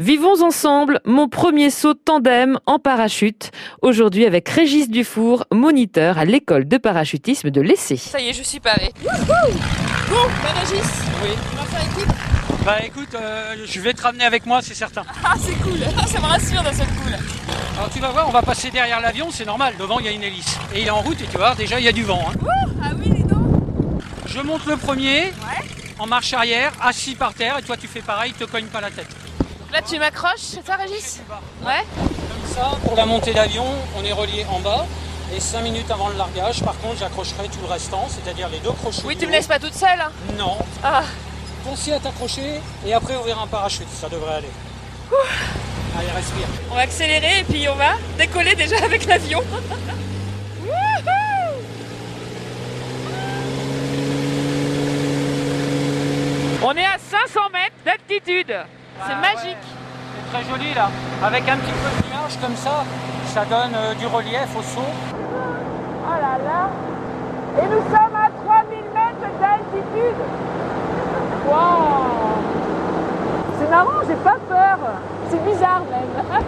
Vivons ensemble mon premier saut tandem en parachute. Aujourd'hui avec Régis Dufour, moniteur à l'école de parachutisme de l'Essai. Ça y est, je suis paré. Bon, bah Régis, Oui. on va faire équipe. Bah écoute, euh, je vais te ramener avec moi, c'est certain. Ah, c'est cool. Ça me rassure d'un seul coup. là. Alors tu vas voir, on va passer derrière l'avion, c'est normal, devant il y a une hélice. Et il est en route et tu vas voir, déjà il y a du vent. hein. Ah oui, les dents. Je monte le premier, en marche arrière, assis par terre, et toi tu fais pareil, te cogne pas la tête. Là, tu m'accroches, c'est ça, Régis Ouais. Comme ça, pour la montée d'avion, on est relié en bas. Et 5 minutes avant le largage, par contre, j'accrocherai tout le restant, c'est-à-dire les deux crochets. Oui, tu me laisses pas toute seule. hein. Non. Ah, Pensez à t'accrocher et après ouvrir un parachute, ça devrait aller. Allez, respire. on va accélérer et puis on va décoller déjà avec l'avion. on est à 500 mètres d'altitude. C'est Ah magique. ouais, C'est très joli là. Avec un petit peu de nuage comme ça, ça donne euh, du relief au son. Oh là là. Et nous sommes à 3000 mètres d'altitude. Waouh. C'est marrant, j'ai pas peur. C'est bizarre même.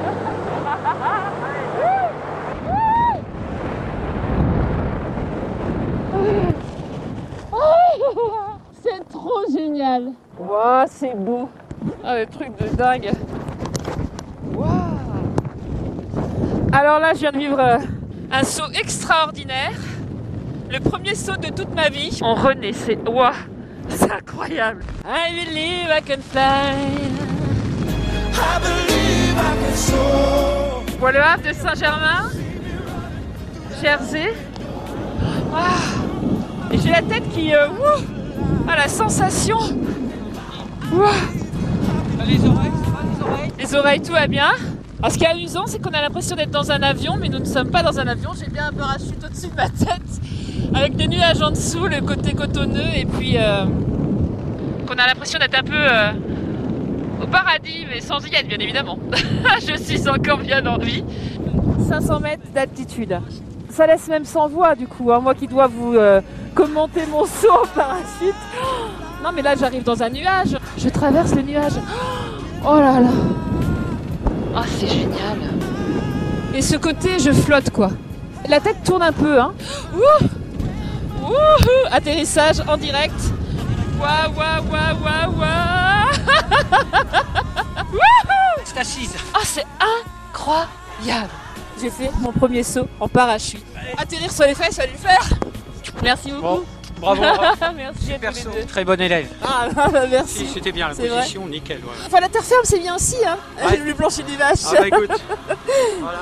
C'est trop génial. Waouh, c'est beau Ah, le truc de dingue Waouh Alors là, je viens de vivre euh, un saut extraordinaire. Le premier saut de toute ma vie. On renaît, c'est waouh, c'est incroyable. I believe I can fly. Je vois le Havre de Saint-Germain, Jersey. Ah. Et j'ai la tête qui, euh, wouh, ah la sensation. Les oreilles, ça va les oreilles Les oreilles, tout va bien. Alors, ce qui est amusant, c'est qu'on a l'impression d'être dans un avion, mais nous ne sommes pas dans un avion. J'ai bien un parachute au-dessus de ma tête, avec des nuages en dessous, le côté cotonneux, et puis euh, qu'on a l'impression d'être un peu euh, au paradis, mais sans y être, bien évidemment. Je suis encore bien en vie. 500 mètres d'altitude. Ça laisse même sans voix, du coup. hein, moi qui dois vous euh, commenter mon saut en parachute. Non, mais là, j'arrive dans un nuage. Je traverse le nuage. Oh là là. Ah, c'est génial. Et ce côté, je flotte quoi. La tête tourne un peu, hein. Ouh Ouh Atterrissage en direct. Waouh, waouh, waouh, waouh, waouh C'est assise. Ah, c'est incroyable. J'ai fait mon premier saut en parachute. Atterrir sur les fesses, ça va lui faire. Merci beaucoup. Bon, bravo. merci à tous les deux. très bon élève. Ah, bah, Si, merci. C'était bien la C'est vrai. position, nickel. ouais. Enfin, la terre ferme, c'est bien aussi, hein. Ouais. Le plancher des vaches. Ah bah écoute. Voilà.